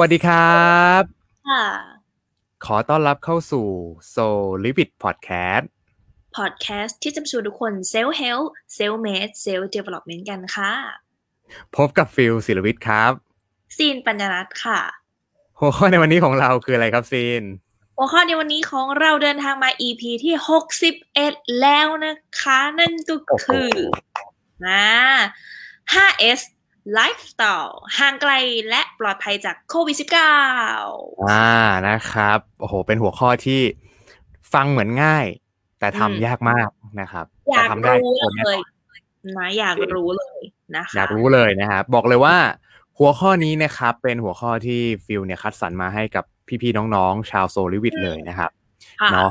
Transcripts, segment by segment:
วัสดีครับ ค่ะ ขอต้อนรับเข้าสู่ Soul Live It Podcast พอดแคสต์ที่จะชวนทุกคน self-health self-made self-development กันค่ะ พบกับฟิลศิลวิทย์ครับ ซีนปัญญารัตน์ค่ะ หัวข้อในวันนี้ของเราคืออะไรครับซีน หัวข้อในวันนี้ของเราเดินทางมา EP ที่61แล้วนะคะ นั่นก็คือนะ 5S Lifestyle ห่างไกลและปลอดภัยจากโควิด -19 อ่านะครับ โอ้โห เป็นหัวข้อที่ฟังเหมือนง่าย แต่อืมทำยากมากนะครับอยากแต่ทำได้รู้ทุกคนแน่เลนยอนนะอยากรู้เลยนะคะอยากรู้เลยนะครับบอกเลยว่าหัวข้อนี้นะครับ เป็นหัวข้อที่ฟิลเนี่ยคัดสรรมาให้กับพี่ๆน้องๆ ชาวโซลิวิทเลยนะครับค่ะเนาะ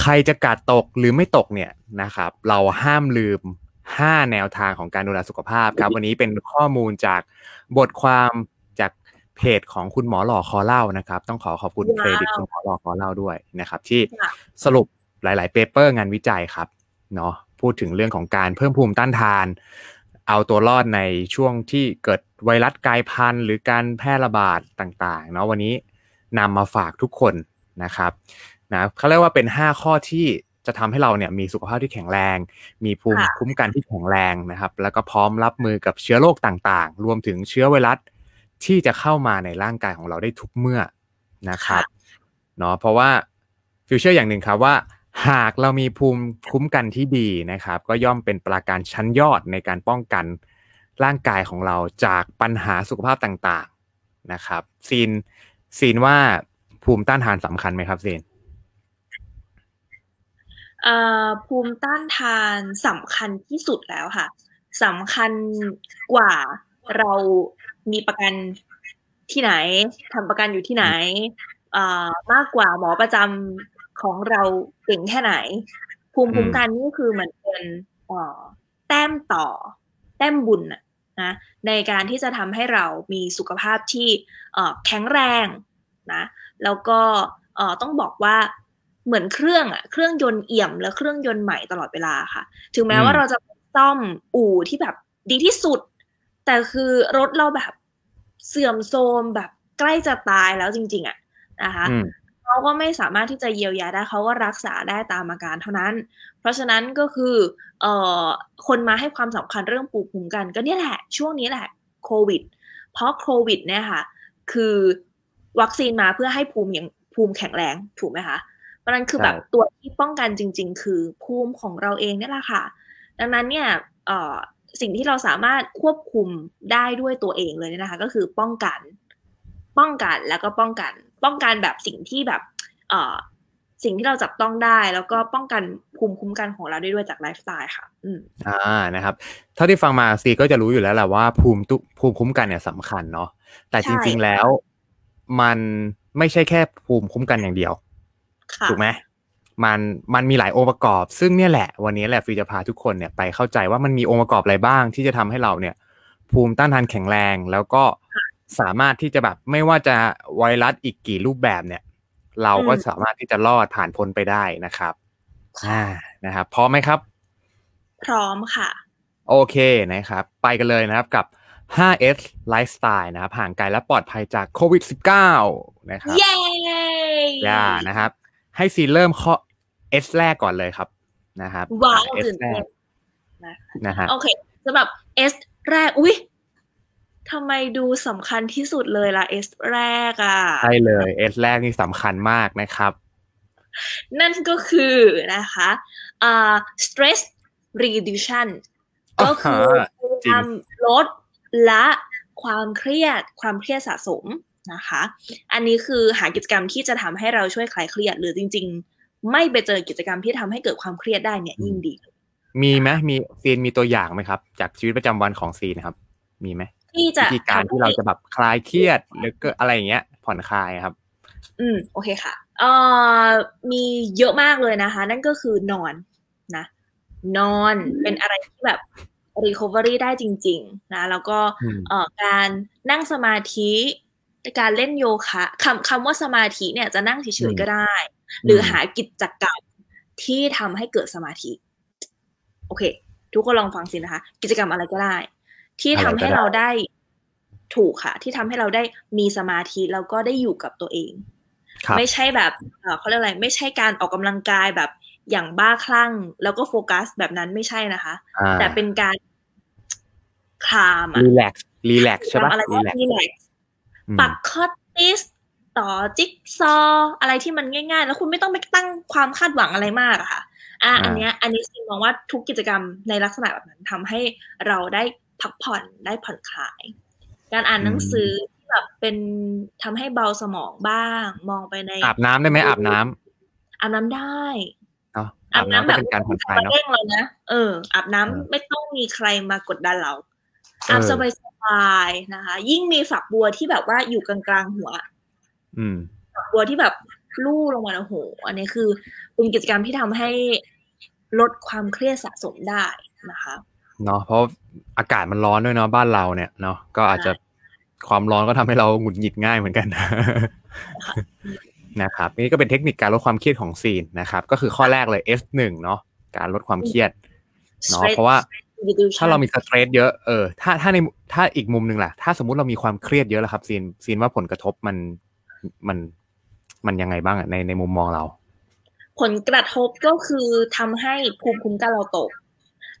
ใครจะกาดตกหรือไม่ตกเนี่ยนะครับ เราห้ามลืม 5 แนวทางของการดูแลสุขภาพครับ วันนี้เป็นข้อมูลจากบทความจากเพจของคุณหมอหล่อคอเล่านะครับ ต้องขอขอบคุณว้าวเครดิตคุณหมอหล่อคอเล่าด้วยนะครับ ที่ค่ะสรุปหลาย ๆ เปเปอร์งานวิจัยครับเนาะพูดถึงเรื่องของการเพิ่มภูมิต้านทาน เอาตัวรอดในช่วงที่เกิดไวรัสกลายพันธุ์ หรือการแพร่ระบาดต่างๆเนาะวันนี้นำมาฝากทุกคนนะครับนะเขาเรียกว่าเป็น 5 ข้อที่ จะทำให้เราเนี่ยมีสุขภาพที่แข็งแรง มีภูมิค่ะคุ้มกันที่แข็งแรงนะครับ แล้วก็พร้อมรับมือกับเชื้อโรคต่างๆ รวมถึงเชื้อไวรัสที่จะเข้ามาในร่างกายของเราได้ทุกเมื่อนะครับเนาะเพราะว่า future อย่างหนึ่งครับว่า หากเรามีภูมิคุ้มกันที่ดีนะครับ ก็ย่อมเป็นปราการชั้นยอดในการป้องกันร่างกายของเราจากปัญหาสุขภาพต่างๆนะครับซีนซีนว่าภูมิต้านทานสำคัญไหมครับซีนเอ่อ ภูมิต้านทานสำคัญที่สุดแล้วค่ะสำคัญกว่าเรามีประกันที่ไหนทำประกันอยู่ที่ไหนมากกว่าหมอประจำของเราเก่งแค่ไหน ภูมิคุ้มกันนี่คือเหมือนเป็นแต้มต่อ แต้มบุญนะนะในการที่จะทำให้เรามีสุขภาพที่แข็งแรงนะแล้วก็ต้องบอกว่า เหมือนเครื่องอะเครื่องยนต์เอี่ยมและเครื่องยนต์ใหม่ตลอดเวลาค่ะ ถึงแม้อืมว่าเราจะซ่อมอู่ที่แบบดีที่สุด แต่คือรถเราแบบเสื่อมโทรมแบบใกล้จะตายแล้วจริง ๆอะนะคะอืมเขาก็ไม่สามารถที่จะเยียวยาได้เขาก็รักษาได้ตามอาการเท่านั้น เพราะฉะนั้นก็คือเอ่อคนมาให้ความสำคัญเรื่องภูมิคุ้มกัน ก็เนี่ยแหละ ช่วงนี้แหละโควิด เพราะโควิดเนี่ยค่ะ คือวัคซีนมาเพื่อให้ภูมิอย่างภูมิแข็งแรงถูกไหมคะเพ ราะฉะนั้นคือใช่แบบตัวที่ป้องกันจริง ๆ คือภูมิของเราเองเนี่ยแหละค่ะ ดังนั้นเนี่ยเอ่อสิ่งที่เราสามารถควบคุมได้ด้วยตัวเองเลยเนี่ยนะคะ ก็คือป้องกัน ป้องกันแล้วก็ป้องกัน ป้องกันแบบสิ่งที่แบบเอ่อสิ่งที่เราจับต้องได้ แล้วก็ป้องกันภูมิคุ้มกันของเราได้ด้วยจากไลฟ์สไตล์ค่ะ อืมอ่านะครับ เท่าที่ฟังมาซีก็จะรู้อยู่แล้วแหละว่าภูมิตุภูมิคุ้มกันเนี่ยสำคัญเนาะแต่ใช่จริง ๆแล้ว มันไม่ใช่แค่ภูมิคุ้มกันอย่างเดียวค่ะ ถูกไหมมันมันมีหลายองค์ประกอบ ซึ่งเนี่ยแหละวันนี้แหละฟิวจะพาทุกคนเนี่ยไปเข้าใจว่ามันมีองค์ประกอบอะไรบ้างที่จะทำให้เราเนี่ย ภูมิต้านทานแข็งแรง แล้วก็สามารถที่จะแบบไม่ว่าจะไวรัสอีกกี่รูปแบบเนี่ย เราก็อืมสามารถที่จะรอดผ่านพ้นไปได้นะครับอ่านะครับพร้อมไหมครับ พร้อมค่ะ โอเคนะครับ ไปกันเลยนะครับกับ 5S Lifestyle นะครับห่างไกลและปลอดภัยจากโควิด -19 นะครับเย้ย่านะครับ ให้ซีเริ่มข้อ S แรกก่อนเลยครับนะครับว้าวอะ S ตื่นแรเต้กนนะฮะโอเคสำหรับ S แรกอุ๊ยทำไมดูสำคัญที่สุดเลยล่ะ S แรกอะใช่เลย S แรกนี่สำคัญมากนะครับ นั่นก็คือนะคะอ่า stress reduction ก็คืออ่าจริงการลดละความเครียดความเครียดสะสม นะคะ อันนี้คือหากิจกรรมที่จะทำให้เราช่วยคลายเครียด หรือจริง ๆ ไม่ไปเจอกิจกรรมที่ทำให้เกิดความเครียดได้เนี่ยยิ่งดี มีไหมมีซีนมีตัวอย่างไหมครับ จากชีวิตประจำวันของซีนนะครับ มีไหมที่จะวิธีการทำให้ที่เราจะแบบคลายเครียดหรือก็อะไรอย่างเงี้ย ผ่อนคลายครับ อืมโอเคค่ะเอ่อมีเยอะมากเลยนะคะ นั่นก็คือนอนนะ นอนเป็นอะไรที่แบบ recovery ได้จริง ๆ นะ แล้วก็อืมเอ่อการนั่งสมาธิ การเล่นโยคะคำคำว่าสมาธิเนี่ยจะนั่งเฉยๆก็ได้ หรือหากิจกรรมที่ทำให้เกิดสมาธิ โอเค ทุกคนลองฟังสินะคะ กิจกรรมอะไรก็ได้ ที่ทำให้เราได้ถูกค่ะ ที่ทำให้เราได้มีสมาธิแล้วก็ได้อยู่กับตัวเองครับไม่ใช่แบบเอ่อเขาเรียกอะไร ไม่ใช่การออกกำลังกายแบบอย่างบ้าคลั่ง แล้วก็โฟกัสแบบนั้นไม่ใช่นะคะอ่าแต่เป็นการcalm อะ relax relax ใช่ปะทำอะไรก็ relax relax อืม ปัก cross stitch ต่อจิ๊กซอว์อะไรที่มันง่าย ๆ แล้วคุณไม่ต้องไปตั้งความคาดหวังอะไรมากอะค่ะ อะอ่าอันเนี้ยอันนี้ซิมมองว่าทุกกิจกรรมในลักษณะแบบนั้นทำให้เราได้พักผ่อนได้ผ่อนคลาย การอ่านหนังสือที่แบบเป็นทำให้เบาสมองบ้าง มองไปในอาบน้ำได้ไหมอาบน้ำอาบน้ำได้เนาะอาบน้ำน้ำก็แบบเป็นการผ่อนคลายเนาะเร่งเรานะเอออาบน้ำเออไม่ต้องมีใครมากดดันเราเอออาบสบายสบายๆนะคะ ยิ่งมีฝักบัวที่แบบว่าอยู่กลางๆหัว อืม ฝักบัวที่แบบลู่ลงมาโอ้โห อันนี้คือเป็นกิจกรรมที่ทำให้ลดความเครียดสะสมได้นะคะเนาะเพราะอากาศมันร้อนด้วยเนาะบ้านเราเนี่ยเนาะก็อาจจะความร้อนก็ทำให้เราหงุดหงิดง่ายเหมือนกันนะครับนี่ก็เป็นเทคนิคการลดความเครียดของซีนนะครับ ก็คือข้อแรกเลย S1 เนาะการลดความเครียดเนาะ Stress เพราะว่า Reduction ถ้าเรามีสเตรสเยอะเออถ้าถ้าในถ้าอีกมุมหนึ่งล่ะ ถ้าสมมุติเรามีความเครียดเยอะแล้วครับซีนซีนว่าผลกระทบมันมันมันยังไงบ้างอะในในมุมมองเรา ผลกระทบก็คือทำให้ภูมิคุ้มกันเราตก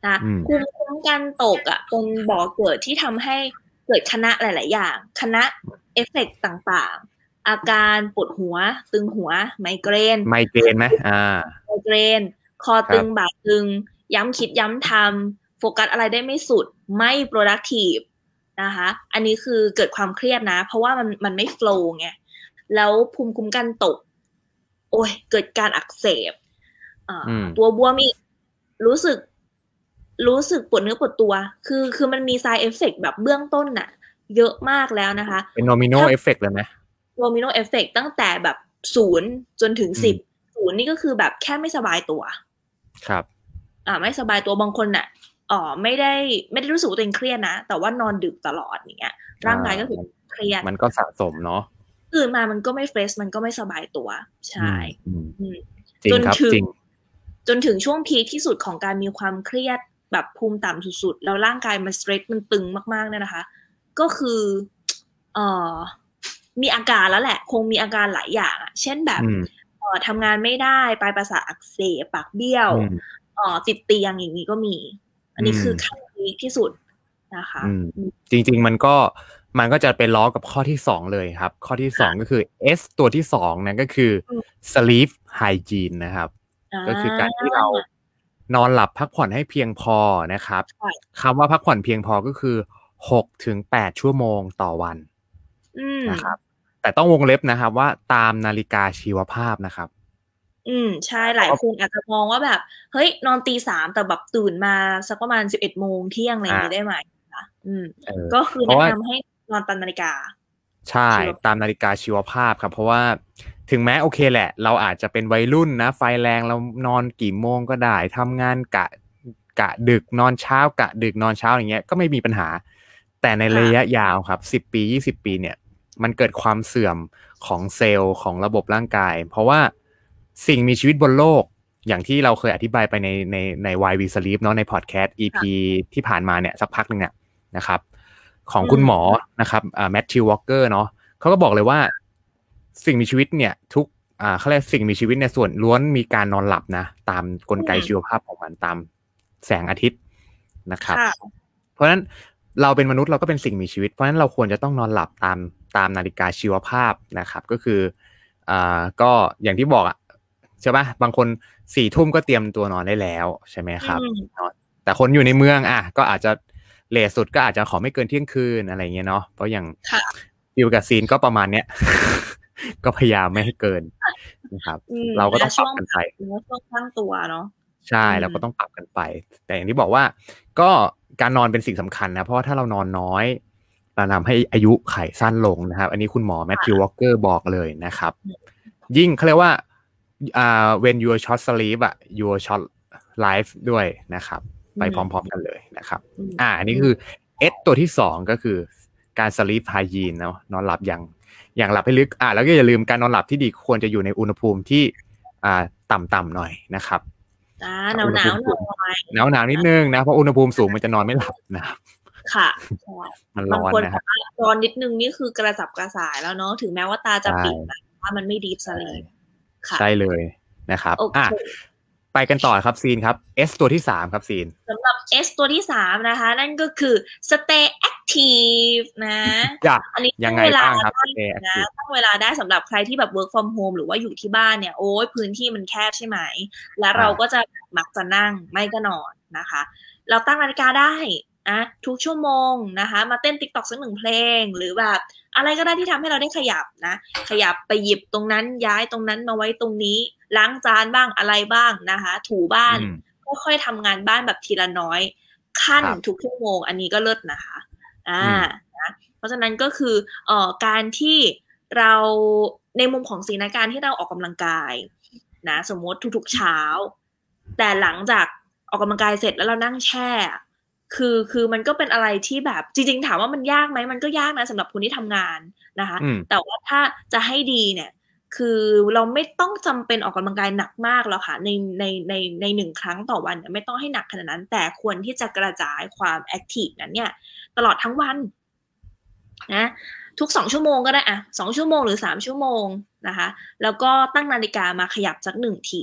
นะอืมภูมิคุ้มกันตกอะเป็นบ่อเกิดที่ทำให้เกิดคณะหลาย ๆ อย่าง คณะเอฟเฟกต์ต่างๆ อาการปวดหัว ตึงหัว ไมเกรน ไมเกรนไหมอ่าไมเกรน คอตึงบ่าตึง ย้ำคิดย้ำทำ โฟกัสอะไรได้ไม่สุดไม่ productive นะคะอันนี้คือเกิดความเครียดนะ เพราะว่ามันมันไม่ flow ไงแล้วภูมิคุ้มกันตก โอ้ยเกิดการอักเสบอ่าอืมตัวบวมอีกรู้สึก รู้สึกปวดเนื้อปวดตัว คือคือมันมี side effect แบบเบื้องต้นน่ะ เยอะมากแล้วนะคะ เป็น domino effect เลยไหม domino effect ตั้งแต่แบบศูนย์จนถึงอืมสิบศูนย์นี่ก็คือแบบแค่ไม่สบายตัว ครับ อ่าไม่สบายตัวบางคนน่ะ อ๋อไม่ได้ไม่ได้รู้สึกว่าตัวเองเครียดนะ แต่ว่านอนดึกตลอดอย่างเงี้ย ร่างกายก็คือเครียดมันก็สะสมเนาะตื่นมามันก็ไม่ fresh มันก็ไม่สบายตัว ใช่อืมอืมจริงครับจนถึงจริงจนถึงช่วงพีคที่สุดของการมีความเครียดแบบภูมิต่ำสุดๆ แล้วร่างกายมันสเตรสมันตึงมากๆเนี่ยนะคะ ก็คือเอ่อมีอาการแล้วแหละ คงมีอาการหลายอย่างอะเช่นแบบอืมเอ่อทำงานไม่ได้ปลายประสาทอักเสบปากเบี้ยวอืมเอ่อติดเตียงอย่างนี้ก็มี อันนี้อืมคือขั้นพีคที่สุดนะคะอืมจริง ๆ มันก็มันก็จะไปล้อกับข้อที่สองเลยครับ ข้อที่สองก็คือ S ตัวที่สองนั่นก็คือ sleep hygiene นะครับ ก็คือการที่เรานอนหลับพักผ่อนให้เพียงพอนะครับค่ะคำว่าพักผ่อนเพียงพอก็คือหกถึงแปดชั่วโมงต่อวันอืมนะครับ แต่ต้องวงเล็บนะครับว่าตามนาฬิกาชีวภาพนะครับ อืม ใช่ หลายคนอาจจะมองว่าแบบ เฮ้ย นอนตีสามแต่แบบตื่นมาสักประมาณสิบเอ็ดโมงเที่ยงอะไรอย่างนี้อ่าได้ไหมคะอืมเออก็คือเพราะแนะว่านำให้นอนตามนาฬิกา ใช่ชีวภาพตามนาฬิกาชีวภาพครับ เพราะว่าถึงแม้โอเคแหละ เราอาจจะเป็นวัยรุ่นนะ ไฟแรงเรานอนกี่โมงก็ได้ทำงานกะกะดึกนอนเช้ากะดึกนอนเช้าอย่างเงี้ยก็ไม่มีปัญหา แต่ในระยะยาวครับสิบปียี่สิบปีเนี่ย มันเกิดความเสื่อมของเซลล์ของระบบร่างกาย เพราะว่า สิ่งมีชีวิตบนโลก อย่างที่เราเคยอธิบายไปในในใน Why We Sleep เนาะในพอดแคสต์ EP ที่ผ่านมาเนี่ยสักพักหนึ่งเนี่ยนะครับ ของคุณอืมหมอนะครับอ่าแมทธิววอลเกอร์เนาะเขาก็บอกเลยว่า สิ่งมีชีวิตเนี่ย ทุกอ่าเขาเรียกสิ่งมีชีวิตในยส่วนล้วนมีการนอนหลับนะ ตามกลไกชีวภาพของมันตามแสงอาทิตย์นะครับค่ะเพราะฉะนั้นเราเป็นมนุษย์เราก็เป็นสิ่งมีชีวิต เพราะฉะนั้นเราควรจะต้องนอนหลับตามตามนาฬิกาชีวภาพนะครับ ก็คืออ่าก็อย่างที่บอกอะ ใช่ปะบางคนสี่ทุ่มก็เตรียมตัวนอนได้แล้วใช่ไหมครับอืมเนาะแต่คนอยู่ในเมืองอะก็อาจจะเลทสุดก็อาจจะขอไม่เกินเที่ยงคืนอะไรเงี้ยเนาะเพราะอย่างค่ะฟิวกับซีนก็ประมาณเนี้ยก็พยายามไม่ให้เกินนะครับอืมเราก็ต้องปช่รับวงกันไปหรือว่าช่วงตั้งตัวเนาะใช่อืมเราก็ต้องปรับกันไป แต่อย่างที่บอกว่า ก็การนอนเป็นสิ่งสำคัญนะเพราะว่าถ้าเรานอนน้อยเราทำให้อายุไขสั้นลงนะครับ อันนี้คุณหมอแมทธิววอลเกอร์บอกเลยนะครับ ยิ่งเขาเรียกว่า อ่า when you are short sleep อะ you are short life ด้วยนะครับ ไปพร้อมๆกันเลยนะครับอืมอ่า อันนี้คือ S ตัวที่สองก็คือการ sleep hygiene เนาะนอนหลับอย่างอย่างหลับให้ลึก อ่าแล้วก็อย่าลืมการนอนหลับที่ดีควรจะอยู่ในอุณหภูมิที่อ่าต่ำๆหน่อยนะครับอ่าหนาวหนาวๆหน่อยหนาวหนาวๆนิดนึงนะเพราะอุณหภูมิสูงมันจะนอนไม่หลับนะครับค่ะมันบาร้งอนคนนะครับบอกว่าร้อนนิดนึงนี่คือกระสับกระส่ายแล้วเนาะถึงแม้ว่าตาจะใช่ปิดนะแต่ว่ามันไม่ดีฟสลีป ค่ะใช่เลยนะครับโอเคอะไปกันต่อครับซีนครับ S ตัวที่สามครับซีนสำหรับ S ตัวที่สามนะคะ นั่นก็คือ stay active นะจ้ะอันนี้ยังไงตั้เวลาบ้างครับได้ stay นะ active ตั้งเวลาได้สำหรับใครที่แบบ work from home หรือว่าอยู่ที่บ้านเนี่ยโอ้ยพื้นที่มันแคบใช่ไหม แล้วเราก็จะมักจะนั่งไม่ก็นอนนะคะ เราตั้งนาฬิกาได้ นะทุกชั่วโมงนะคะ มาเต้น TikTok สักหนึ่งเพลง หรือแบบอะไรก็ได้ที่ทำให้เราได้ขยับนะ ขยับไปหยิบตรงนั้นย้ายตรงนั้นมาไว้ตรงนี้ ล้างจานบ้างอะไรบ้างนะคะ ถูบ้านอืมค่อยๆทำงานบ้านแบบทีละน้อย ขั้นครับทุกชั่วโมง อันนี้ก็เลิศนะคะ อ่าอืมนะเพราะฉะนั้นก็คือเอ่อการที่เราในมุมของสีนาการที่เราออกกำลังกายนะ สมมติทุกๆเช้า แต่หลังจากออกกำลังกายเสร็จแล้วเรานั่งแช่ คือคือมันก็เป็นอะไรที่แบบจริง ๆ ถามว่ามันยากไหมมันก็ยากนะสำหรับคนที่ทำงานนะคะอืมแต่ว่าถ้าจะให้ดีเนี่ย คือเราไม่ต้องจำเป็นออกกำลังกายหนักมากแล้วค่ะ ในในในในหนึ่งครั้งต่อวันเนี่ยไม่ต้องให้หนักขนาดนั้น แต่ควรที่จะกระจายความแอคทีฟนั้นเนี่ย ตลอดทั้งวันนะทุกสองชั่วโมงก็ได้อะสองชั่วโมงหรือสามชั่วโมงนะคะ แล้วก็ตั้งนาฬิกามาขยับสักหนึ่งที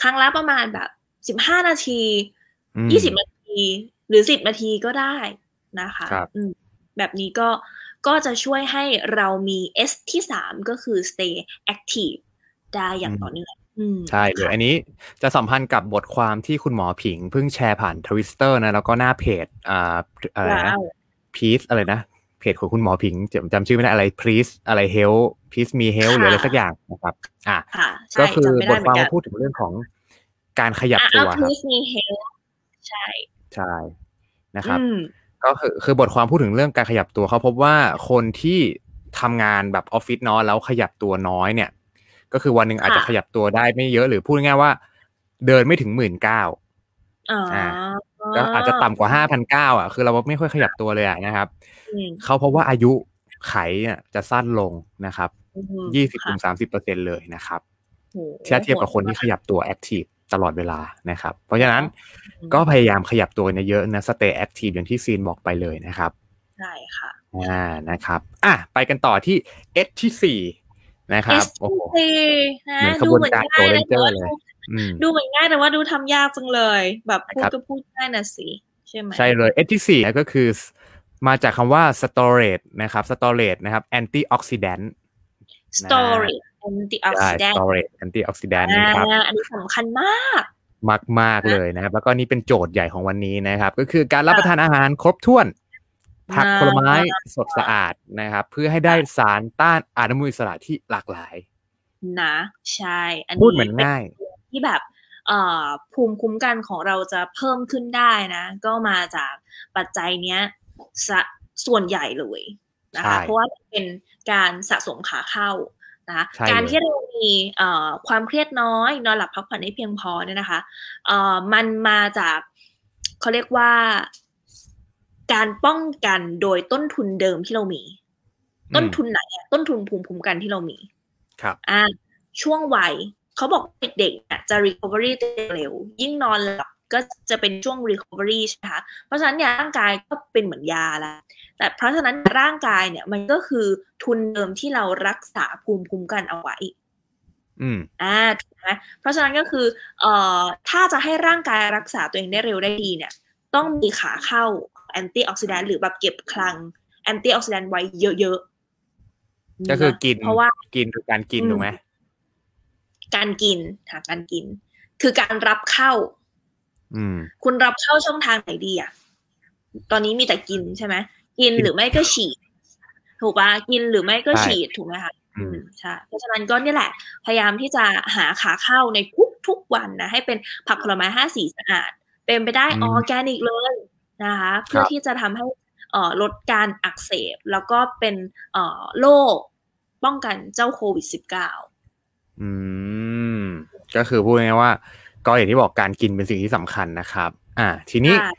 ครั้งละประมาณแบบสิบห้านาทีอืมยี่สิบนาที หรือสิบนาทีก็ได้นะคะครับอืมแบบนี้ก็ก็จะช่วยให้เรามี S ที่สามก็คือ stay active ได้อย่างต่อเนื่องอืมใช่เลยอันนี้จะสัมพันธ์กับบทความที่คุณหมอผิงเพิ่งแชร์ผ่านทวิสเตอร์นะ แล้วก็หน้าเพจอ่าอะไรนะว้าวพีซอะไรนะเพจของคุณหมอผิงจำจำชื่อไม่ได้อะไรพีซอะไรเฮลพีซมีเฮลหรืออะไรสักอย่างนะครับ อะค่ะใช่ก็คือจำไม่บได้ทเหคมืวาอมนกันพูดถึงเรื่องของการขยับอะตัวอะครับ please มี help ใช่ ใช่นะครับอืมก็คือคือบทความพูดถึงเรื่องการขยับตัวเขาพบว่าคนที่ทำงานแบบออฟฟิศเนาะแล้วขยับตัวน้อยเนี่ย ก็คือวันหนึ่งอาจจะค่ะขยับตัวได้ไม่เยอะหรือพูดง่ายๆว่า เดินไม่ถึงหมื่นเก้าอ๋อออ่าก็อาจจะต่ำกว่าห้าพันเก้าอะ คือเราไม่ค่อยขยับตัวเลยอะนะครับอืมเขาพบว่าอายุไขเนี่ยจะสั้นลงนะครับอืมยี่สิบค่ะถึงสามสิบเปอร์เซ็นเลยนะครับโอ้โหเทียบเทียบกับคนที่ขยับตัวแอคทีฟ ตลอดเวลานะครับ เพราะฉะนั้นอืมก็พยายามขยับตัวเยอะๆนะ stay active อย่างที่ซีนบอกไปเลยนะครับใช่ค่ะอ่านะครับ อะไปกันต่อที่ S ที่สี่นะครับ S โอ้โหนะเหมือนขดูบวนเหมือนการง่ายโจเลนะนเจอร์แต่ว่าเลยดูอืมดูเหมือนง่ายแต่ว่าดูทำยากจังเลย แบบพูดครับก็พูดง่ายนะสิใช่ไหมใช่เลย S ที่สี่ก็คือมาจากคำว่า storage นะครับ storage นะครับ antioxidant story ใช่ antioxidant storage antioxidant อ่านะครับอันนี้สำคัญมากมากมากๆเลยนะครับ แล้วก็นี่เป็นโจทย์ใหญ่ของวันนี้นะครับ ก็คือการรับประทานอาหารครบถ้วน ผักผลไม้สดสะอาดนะครับ เพื่อให้ได้สารต้านอนุมูลอิสระที่หลากหลาย นะ ใช่ อันนี้พูดเหมือนง่ายเป็นที่แบบเอ่อภูมิคุ้มกันของเราจะเพิ่มขึ้นได้นะ ก็มาจากปัจจัยเนี้ยสะส่วนใหญ่เลยนะคะใช่เพราะว่าเป็นการสะสมขาเข้า นะคะใช่การเลยที่เรามีเอ่อความเครียดน้อย นอนหลับพักผ่อนให้เพียงพอเนี่ยนะคะเอ่อมันมาจากเขาเรียกว่าการป้องกันโดยต้นทุนเดิมที่เรามี ต้นทุนไหนอะต้นทุนภูมิคุ้มกันที่เรามี ครับอ่าช่วงวัยเขาบอกเด็กๆเนี่ยจะ recovery เร็ว ยิ่งนอนหลับ ก็จะเป็นช่วง recovery ใช่ไหมคะ เพราะฉะนั้นเนี่ยร่างกายก็เป็นเหมือนยาแล้ว แต่เพราะฉะนั้นร่างกายเนี่ยมันก็คือทุนเดิมที่เรารักษาภูมิคุ้มกันเอาไว้ อืม อ่า ถูกไหมเพราะฉะนั้นก็คือ เอ่อ ถ้าจะให้ร่างกายรักษาตัวเองได้เร็วได้ดีเนี่ย ต้องมีขาเข้าantioxidant หรือแบบเก็บคลัง antioxidant ไว้เยอะๆ ก็คือกิน เพราะว่า กินคือการกินอืมถูกไหม การกินหาการกิน คือการรับเข้า อืม คุณรับเข้าช่องทางไหนดีอะ ตอนนี้มีแต่กินใช่ไหมกินกินหรือไม่ก็ฉีด ถูกปะกินหรือไม่ก็ใช่ฉีดถูกไหมคะอืมใช่เพราะฉะนั้นก็เนี่ยแหละ พยายามที่จะหาขาเข้าในทุกทุกๆวันนะ ให้เป็นผักผลไม้ห้าสีสะอาด เป็นไปได้อืมออร์แกนิกเลยนะคะ เพื่อที่จะทำให้เอ่อลดการอักเสบ แล้วก็เป็นเอ่อโรคป้องกันเจ้าโควิด -19 อืม ก็คือพูดง่ายๆว่า ก็อย่างที่บอกการกินเป็นสิ่งที่สำคัญนะครับ อ่า ทีนี้ใช่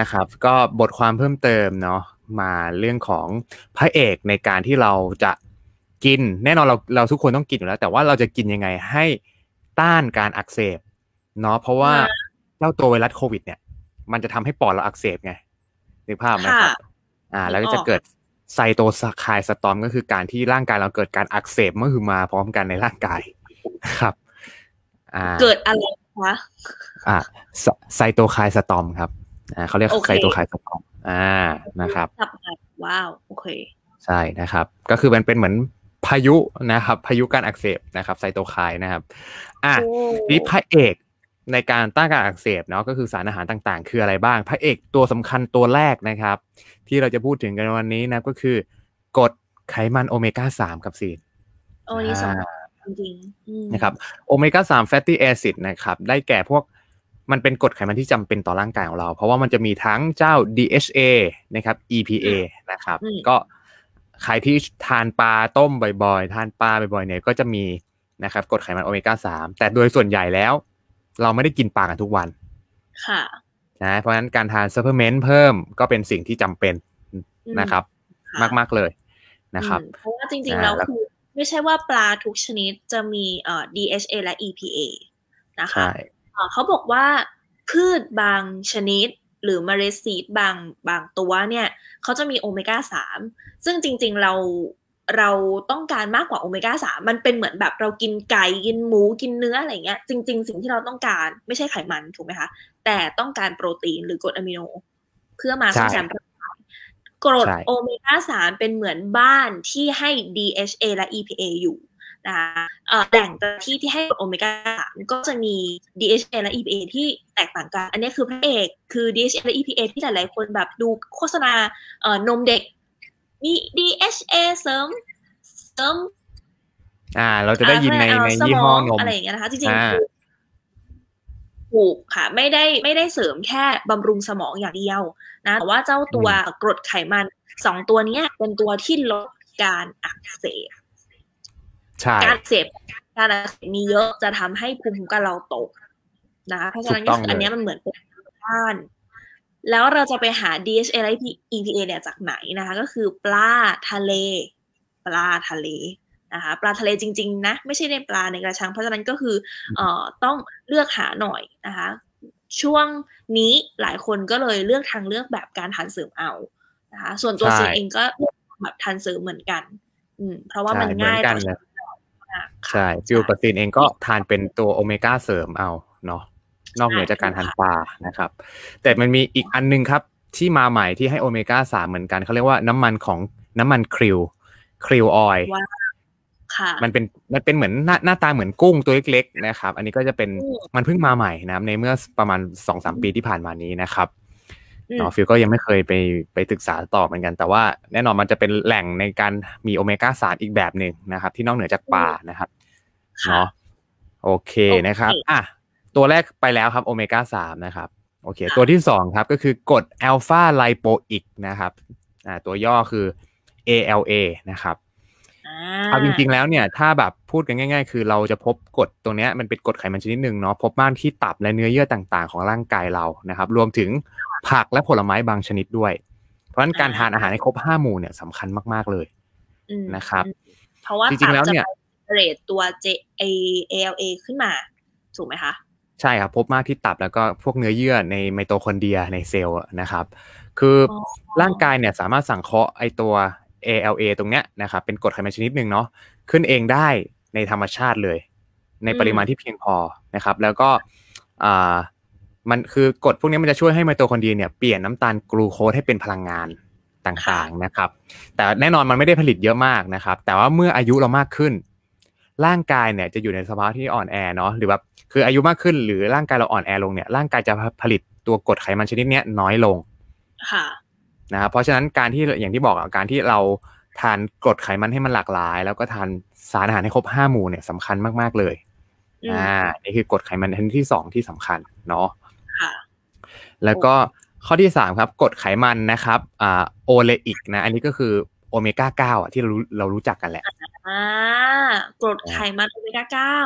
นะครับ ก็บทความเพิ่มเติมเนาะมาเรื่องของพระเอกในการที่เราจะกิน แน่นอนเราเราทุกคนต้องกินอยู่แล้ว แต่ว่าเราจะกินยังไงให้ต้านการอักเสบเนาะเพราะว่าเจ้าตัวไวรัสโควิด เนี่ย มันจะทำให้ปอดเราอักเสบไงนึกภาพไหมครับอ่า แล้วก็จะเกิดไซโตไคายสตอมก็คือการที่ร่างกายเราเกิดการอักเสบเมื่อคือมาพร้อมกันในร่างกายครับ อ่า เกิดอะไร คะอ่าไซโตไคายสตอมครับอ่าเขาเรียกไซโตไคายสตอมอ่านะครับว้าวโอเคใช่นะครับ ก็คือมันเป็นเหมือนพายุนะครับ พายุการอักเสบนะครับไซโตไคน์นะครับ อะนี่พระเอกในการต้านการอักเสบเนาะก็คือสารอาหารต่างๆ คืออะไรบ้าง พระเอกตัวสำคัญตัวแรกนะครับ ที่เราจะพูดถึงกันวันนี้นะก็คือกรดไขมันโอเมก้าสามกับซีนโอ้นี่สำคัญ จริงนะครับโอเมก้าสาม fatty acid นะครับได้แก่พวกมันเป็นกรดไขมันที่จำเป็นต่อร่างกายของเรา เพราะว่ามันจะมีทั้งเจ้า DHA นะครับ EPA นะครับ ก็ใครที่ทานปลาต้มบ่อยๆ ทานปลาบ่อยๆเนี่ยก็จะมีนะครับกรดไขมันโอเมก้าสามแต่โดยส่วนใหญ่แล้ว เราไม่ได้กินปลากันทุกวัน ค่ะนะเพราะฉะนั้นการทาน supplement เพิ่มก็เป็นสิ่งที่จำเป็นนะครับ มากๆเลยนะครับ เพราะว่าจริงๆแล้วคือ ไม่ใช่ว่าปลาทุกชนิดจะมีเอ่อ DHA และ EPA นะคะเขาบอกว่าพืชบางชนิดหรือเมล็ดซีดบางบางตัวเนี่ยเขาจะมีโอเมก้าสามซึ่งจริงๆเราเราต้องการมากกว่าโอเมก้าสามมันเป็นเหมือนแบบเรากินไก่กินหมูกินเนื้ออะไรเงี้ยจริง ๆ สิ่งที่เราต้องการไม่ใช่ไขมันถูกไหมคะ แต่ต้องการโปรตีนหรือกรดอะมิโน เพื่อมาสร้างร่าง กายกรดโอเมก้าสามเป็นเหมือนบ้านที่ให้ DHA และ EPA อยู่นะคะแหล่งที่ที่ให้โอเมก้าสามก็จะมี DHA และ EPA ที่แตกต่างกัน อันนี้คือพระเอกคือ DHA และ EPA ที่หลายๆคนแบบดูโฆษณาเอ่อนมเด็กมี DHA เสริมเสริมอ่า เราจะได้ยินในในยี่ห้อนมอะไรอย่างเงี้ยนะคะ จริงๆ ถูกค่ะ ไม่ได้ไม่ได้เสริมแค่บำรุงสมองอย่างเดียวนะแต่ว่าเจ้าตัวกรดไขมันสองตัวนี้เป็นตัวที่ลดการอักเสบการเสพการอักเสบมีเยอะจะทำให้ภูมิคุ้มกันเราตกนะคะเพราะฉะนั้นอันนี้มันเหมือนเป็นบ้านแล้วเราจะไปหา DHA และ EPA เนี่ยจากไหนนะคะ ก็คือปลาทะเล ปลาทะเล นะคะปลาทะเลจริงๆนะไม่ใช่ในปลาในกระชัง เพราะฉะนั้นก็คือเอ่อต้องเลือกหาหน่อยนะคะ ช่วงนี้หลายคนก็เลยเลือกทางเลือกแบบการทานเสริมเอานะคะส่วนตัวซีเองก็เลือกแบบทานเสริมเหมือนกัน อืม เพราะว่ามันง่ายต่อใช่ฟิวกับซีนเองก็ทานเป็นตัวโอเมก้าเสริมเอาเนาะนอกเหนือจากการทานปลานะครับ แต่มันมีอีกอันนึงครับที่มาใหม่ที่ให้โอเมก้าสามเหมือนกันเขาเรียกว่าน้ำมันของน้ำมันคริวคริวออย มันเป็นมันเป็นเหมือนหน้าหน้าตาเหมือนกุ้งตัวเล็กๆนะครับ อันนี้ก็จะเป็นมันเพิ่งมาใหม่นะในเมื่อประมาณสองสามปีที่ผ่านมานี้นะครับเนาะฟิลก็ยังไม่เคยไปไปศึกษาต่อเหมือนกัน แต่ว่าแน่นอนมันจะเป็นแหล่งในการมีโอเมก้าสารอีกแบบหนึ่งนะครับ ที่นอกเหนือจากปลานะครับเนาะโอเคนะครับอะตัวแรกไปแล้วครับโอเมก้าสามนะครับโอเค ตัวที่สองครับก็คือกรดอัลฟาไลโปอิกนะครับอ่าตัวย่อคือ ALA นะครับ เอาจริง ๆ แล้วเนี่ยถ้าแบบพูดกันง่าย ๆ คือเราจะพบกรดตรงนี้มันเป็นกรดไขมันชนิดหนึ่งเนาะพบมากที่ตับและเนื้อเยื่อต่างๆ ของร่างกายเรานะครับ รวมถึงผักและผลไม้บางชนิดด้วย เพราะฉะนั้นการทานอาหารให้ครบห้าหมู่เนี่ยสำคัญมากๆเลยนะครับ เพราะว่าจริงๆแล้วเนี่ยเรทตัว J A L A ขึ้นมา ถูกไหมคะใช่ครับพบมากที่ตับแล้วก็พวกเนื้อเยื่อในไมโตคอนเดรียในเซลล์นะครับ คือร่างกายเนี่ยสามารถสังเคราะห์ไอ้ตัว ALA ตรงเนี้ยนะครับเป็นกรดไขมันชนิดหนึ่งเนาะขึ้นเองได้ในธรรมชาติเลย ในปริมาณที่เพียงพอนะครับ แล้วก็มันคือกรดพวกนี้มันจะช่วยให้ไมโตคอนเดรียเนี่ยเปลี่ยนน้ำตาลกลูโคสให้เป็นพลังงานต่างๆนะครับ แต่แน่นอนมันไม่ได้ผลิตเยอะมากนะครับ แต่ว่าเมื่ออายุเรามากขึ้น ร่างกายเนี่ยจะอยู่ในสภาวะที่อ่อนแอเนาะหรือแบบคืออายุมากขึ้นหรือร่างกายเราอ่อนแอลงเนี่ยร่างกายจะผลิตตัวกรดไขมันชนิดนี้น้อยลงค่ะ นะครับเพราะฉะนั้นการที่อย่างที่บอกการที่เราทานกรดไขมันให้มันหลากหลาย แล้วก็ทานสารอาหารให้ครบห้าหมู่เนี่ยสำคัญมากๆเลยอ่านี่คือกรดไขมันชนิดที่สองที่สำคัญเนาะแล้วก็ข้อที่สามครับกรดไขมันนะครับอ่าโอเลอิกนะอันนี้ก็คือโอเมก้าเก้าอะที่เราเรารู้จักกันแหละอ่ากรดไขมันโอเมก้าเก้า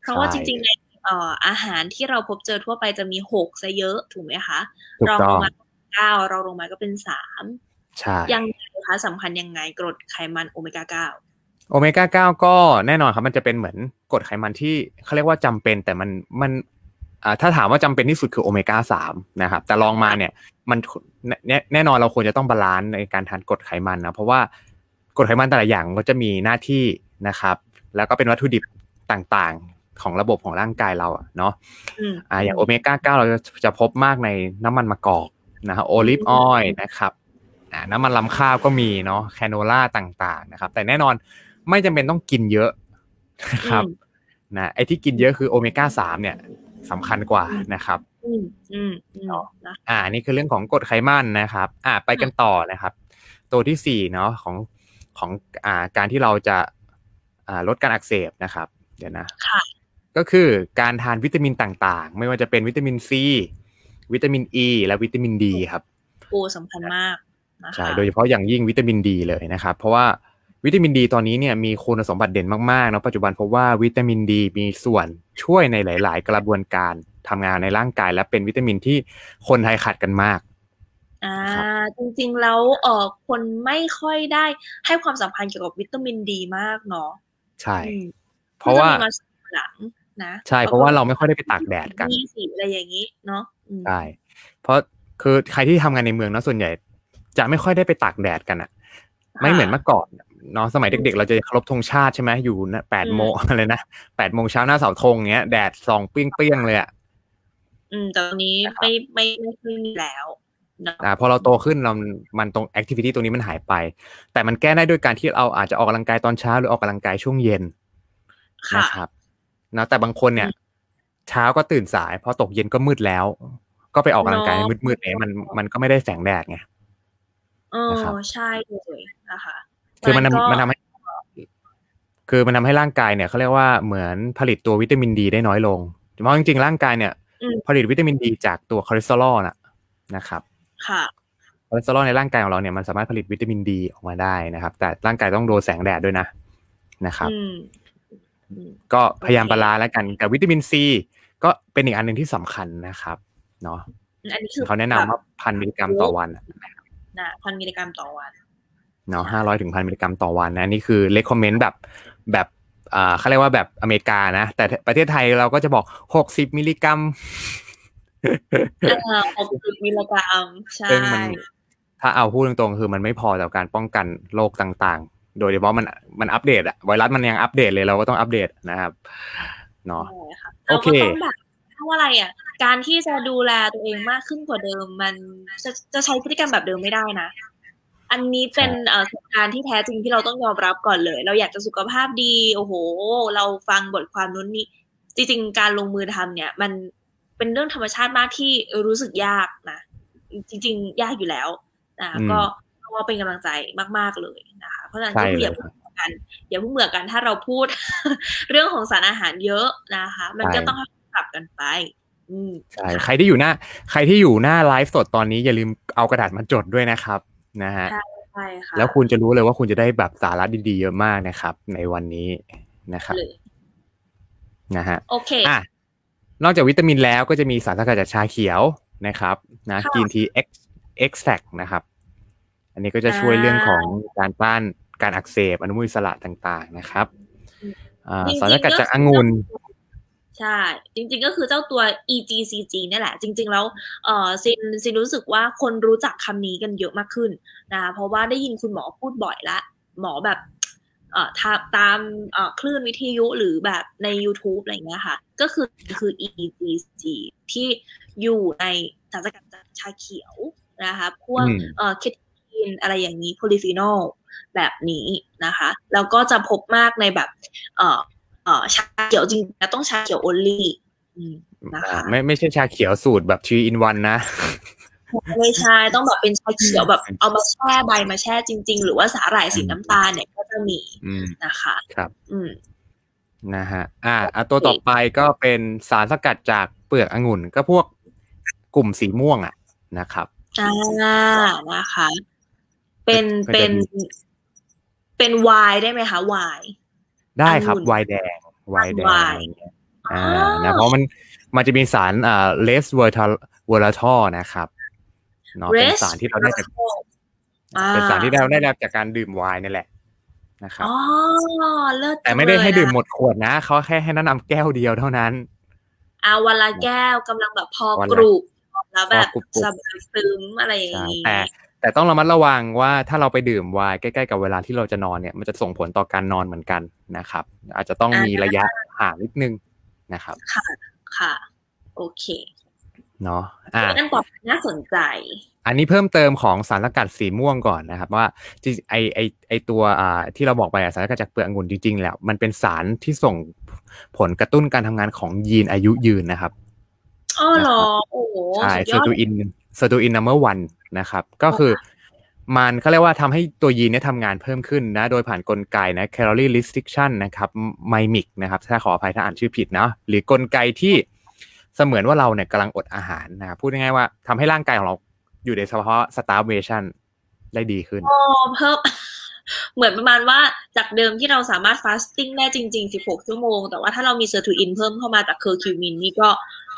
เพราะว่าจริงๆในเอ่ออาหารที่เราพบเจอทั่วไปจะมีหกซะเยอะถูกไหมคะรองลงมา เก้าเราลงมาก็เป็นสามใช่ยังไงคะสำคัญยังไงกรดไขมันโอเมก้าเก้าโอเมก้าเก้าก็แน่นอนครับ มันจะเป็นเหมือนกรดไขมันที่เขาเรียกว่าจำเป็นแต่มันมันอ่าถ้าถามว่าจำเป็นที่สุดคือโอเมก้าสามนะครับ แต่รองมาเนี่ยมันแน่แน่นอนเราควรจะต้อง balance ในการทานกรดไขมันนะเพราะว่ากรดไขมันแต่ละอย่างก็จะมีหน้าที่นะครับ แล้วก็เป็นวัตถุดิบต่างๆของระบบของร่างกายเราอะเนาะอืมอ่าอย่างโอเมก้าเก้าเราจะจะพบมากในน้ำมันมะกอก นะฮะ olive oil นะครับอ่าน้ำมันลำข้าวก็มีเนาะ canola ต่างๆนะครับ แต่แน่นอนไม่จำเป็นต้องกินเยอะนะครับนะไอ้ที่กินเยอะคือโอเมก้าสามเนี่ยสำคัญกว่านะครับอืมอืมอืมนะอ่านี่คือเรื่องของกรดไขมันนะครับ อ่าไปกันต่อนะครับ ตัวที่สี่เนาะของของอ่าการที่เราจะอ่าลดการอักเสบนะครับ เดี๋ยวนะค่ะก็คือการทานวิตามินต่างๆ ไม่ว่าจะเป็นวิตามินซี วิตามินอ e, ีและวิตามินดีครับโอ้สำคัญมากนะคะใช่โดยเฉพาะอย่างยิ่งวิตามินดีเลยนะครับ เพราะว่าวิตามินดีตอนนี้เนี่ยมีคุณสมบัติเด่นมากๆเนาะปัจจุบันเพราะว่าวิตามินดีมีส่วนช่วยในหลาย ๆ กระบวนการทำงานในร่างกาย และเป็นวิตามินที่คนไทยขาดกันมากอ่าครับจริงๆแล้วเออคนไม่ค่อยได้ให้ความสัมพันธ์เกี่ยวกับวิตามินดีมากเนาะใช่อืมเพราะว่าก็จมีมาหลังนะใช่เพราะว่าเราไม่ค่อยได้ไปตากแดดกันมีสีอะไรอย่างนี้เนาะอืม ใช่เพราะคือใครที่ทำงานในเมืองเนาะส่วนใหญ่ จะไม่ค่อยได้ไปตากแดดกันอะไม่เหมือนเมื่อก่อนเนาะสมัยเด็กๆ เราจะเคารพธงชาติใช่ไหมอยู่นะแปดโมงอะไรนะแปดโมงเช้าหน้าเสาธงเงี้ยแดดส่องเปรี้ยงๆเลยอะอืมแต่ตอนนี้นะครับไม่ไม่ไม่ค่อยมีแล้วเนาะอ่าพอเราโตขึ้นเรา มันตรงแอคทิวิตี้ตรงนี้มันหายไป แต่มันแก้ได้ด้วยการที่เราอาจจะออกกำลังกายตอนเช้าหรือออกกำลังกายช่วงเย็นค่ะนะครับนะแต่บางคนเนี่ย เช้าก็ตื่นสายพอตกเย็นก็มืดแล้ว ก็ไปออกกำลังกายให้มืดๆเนี่ยมันมันก็ไม่ได้แสงแดดไงเออนะครับใช่เลยนะคะคือมันก็ทำมันทำให้คือมันทำให้ร่างกายเนี่ยเขาเรียกว่าเหมือนผลิตตัววิตามินดีได้น้อยลงเพราะจริงๆร่างกายเนี่ยอืมผลิตวิตามินดีจากตัวคอเลสเตอรอลนะนะครับ ค่ะคอเลสเตอรอลในร่างกายของเราเนี่ยมันสามารถผลิตวิตามินดีออกมาได้นะครับ แต่ร่างกายต้องโดนแสงแดดด้วยนะนะครับอืมอืมก็พยายาม balance แล้วกันกับวิตามินซี ก็เป็นอีกอันหนึ่งที่สำคัญนะครับ เนาะอันนี้คือเขาแนะนำว่าพันมิลลิกรัมต่อวันนะพันมิลลิกรัมต่อวันเนาะห้าร้อยถึงพันมิลลิกรัมต่อวันนะอันนี้คือ recommend แบบแบบอ่าเขาเรียกว่าแบบอเมริกานะ แต่ประเทศไทยเราก็จะบอกหกสิบมิลลิกรัมอ่าหกสิบมิลลิกรัมใช่ซึ่งมันถ้าเอาพูดตรงๆ คือมันไม่พอต่อการป้องกันโรคต่างๆ โดยเฉพาะมันมันอัปเดตอะไวรัสมันยังอัปเดตเลยเราก็ต้องอัปเดตนะครับ เนาะใช่ค่ะโอเคราก็ต้องแบบเพราะว่าอะไรอะ การที่จะดูแลตัวเองมากขึ้นกว่าเดิม มันจะจะใช้พฤติกรรมแบบเดิมไม่ได้นะอันนี้เป็นเอ่อเหตุการณ์ที่แท้จริงที่เราต้องยอมรับก่อนเลย เราอยากจะสุขภาพดี โอ้โห เราฟังบทความนู้นนี้จริงๆ การลงมือทำเนี่ย มันเป็นเรื่องธรรมชาติมากที่รู้สึกยากนะ จริง ๆ ยากอยู่แล้วนะอืมก็ก็ว่าเป็นกำลังใจมาก ๆเลยนะคะเพราะฉะนั้นใช่ก็คืออย่า เลยเพิ่งเบื่อกันอย่าเพิ่งเบื่อกันถ้าเราพูด เรื่องของสารอาหารเยอะนะคะ มันก็ใช่ต้องปรับกันไปอืมใช่ใครที่อยู่หน้า ใครที่อยู่หน้าไลฟ์สดตอนนี้อย่าลืมเอากระดาษมาจดด้วยนะครับ นะฮะใช่ใช่ค่ะแล้วคุณจะรู้เลยว่าคุณจะได้แบบสาระดีๆเยอะมากนะครับ ในวันนี้นะครับเลยนะฮะโอเคอะนอกจากวิตามินแล้วก็จะมีสารสกัดจากชาเขียวนะครับนะค่ะ green tea extract นะครับ อันนี้ก็จะช่วยอ่าเรื่องของการต้าน การอักเสบอนุมูลอิสระต่างๆนะครับอ่าจริงๆสารสกัดจากก็คือองุ่นใช่ จริงๆก็คือเจ้าตัว EGCG เนี่ยแหละ จริง ๆ แล้วเออซินซินรู้สึกว่าคนรู้จักคำนี้กันเยอะมากขึ้นนะคะเพราะว่าได้ยินคุณหมอพูดบ่อยละ หมอแบบเอ่อทาตามเอ่อคลื่นวิทยุหรือแบบใน YouTube อะไรอย่างเงี้ยค่ะ ก็คือคือ EGCG ที่อยู่ในสารสกัดจากชาเขียวนะคะพวกอืมเอ่อเคทีนอะไรอย่างนี้โพลิฟีนอล แบบนี้นะคะแล้วก็จะพบมากในแบบเอ่อเอ่อชาเขียวจริงๆนะต้องชาเขียว only อืมนะคะอ่าไม่ไม่ใช่ชาเขียวสูตรแบบชีอินวันนะไม่ใช่ต้องแบบเป็นชาเขียวแบบเอามาแช่ใบมาแช่จริง ๆ หรือว่าสาหร่ายสีน้ำตาลเนี่ยก็จะมีอืมนะคะครับ อืมนะฮะอ่าอะตัวต่อไปก็เป็นสารสกัดจากเปลือกองุ่น ก็พวกกลุ่มสีม่วงอะนะครับอ่านะคะ เป็นก็จะเป็นมีเป็นไวน์ได้ไหมคะไวน์ได้ครับองุ่นไวน์แดงไวน์แดงไวอะไรน์อย่างเงี้ยอ่าอ๋อนะเพราะมันมันจะมีสารอ่า resveratrol นะครับเนาะเป็นสารที่เราได้จากอ่าเป็นสารที่เราได้รับจากการดื่มไวน์นี่แหละนะครับอ๋อเลิศแต่ไม่ได้ให้จังเลยดื่มอะหมดขวดนะเขาแค่ให้แนะนำแก้วเดียวเท่านั้นอาวันละแก้วกำลังแบบพอวันกละรุบแล้วแบบพอกรุบๆสบายซึมอะไรอย่างใช่นี้แต่ แต่ต้องระมัดระวังว่าถ้าเราไปดื่มไวน์ใกล้ๆกับเวลาที่เราจะนอนเนี่ยมันจะส่งผลต่อการนอนเหมือนกันนะครับ อาจจะต้องมีระยะห่างนิดนึงนะครับค่ะค่ะ โอเคเนาะอ่าอันต่อไปน่าสนใจ อันนี้เพิ่มเติมของสารสกัดสีม่วงก่อนนะครับ ว่าจริงไอไอไอตัวอ่าที่เราบอกไปอะสารสกัดจากเปลือกองุ่นจริงๆ แล้ว มันเป็นสารที่ส่งผลกระตุ้นการทำงานของยีนอายุยืนนะครับอ้อเหรอโอ้โหใช่สุด sirtuin sirtuin number one นะครับ ก็คือมันเขาเรียกว่าทำให้ตัวยีนเนี่ยทำงานเพิ่มขึ้นนะ โดยผ่านกลไกนะ calorie restriction นะครับ mimic นะครับ ถ้าขออภัยถ้าอ่านชื่อผิดนะหรือกลไกที่เสมือนว่าเราเนี่ยกำลังอดอาหารนะครับพูดง่ายๆว่าทำให้ร่างกายของเราอยู่ในสภาวะ starvation ได้ดีขึ้นอ๋อเพิ่มเหมือนประมาณว่าจากเดิมที่เราสามารถ fasting ได้จริง ๆ 16 ชั่วโมง แต่ว่าถ้าเรามี sirtuin เพิ่มเข้ามาจากเคอร์คิวมินนี่ก็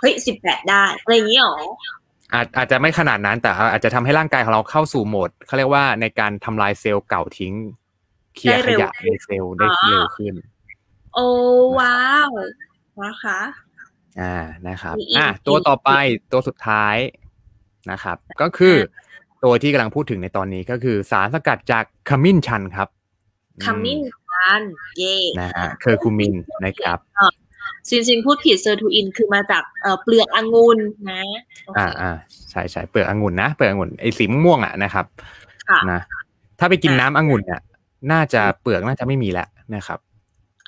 เฮ้ย 18 ได้ อะไรอย่างนี้หรอ อาจอาจจะไม่ขนาดนั้นแต่อาจจะทำให้ร่างกายของเราเข้าสู่โหมดเขาเรียกว่าในการทำลายเซลล์เก่าทิ้ง เคลียร์ขยะในเซลล์ได้เร็วขึ้น โอ้ว้าวนะคะอ่านะครับมีอีกอะอีกตัวต่อไปตัวสุดท้ายนะครับ ก็คือตัวที่กำลังพูดถึงในตอนนี้ก็คือสารสกัดจากขมิ้นชันครับขมิ้นชันเย่นะฮะเคอร์คูมินนะครับ ซินซินพูดผิด sirtuin คือมาจากเอ่อเปลือกองุ่นนะโอเคอ่าอ่าใช่ใช่เปลือกองุ่นนะเปลือกองุ่นไอ้สีม่วงๆอะนะครับค่ะนะถ้าไปกินน้ำองุ่นเนี่ยน่าจะเปลือกน่าจะไม่มีแล้วนะครับ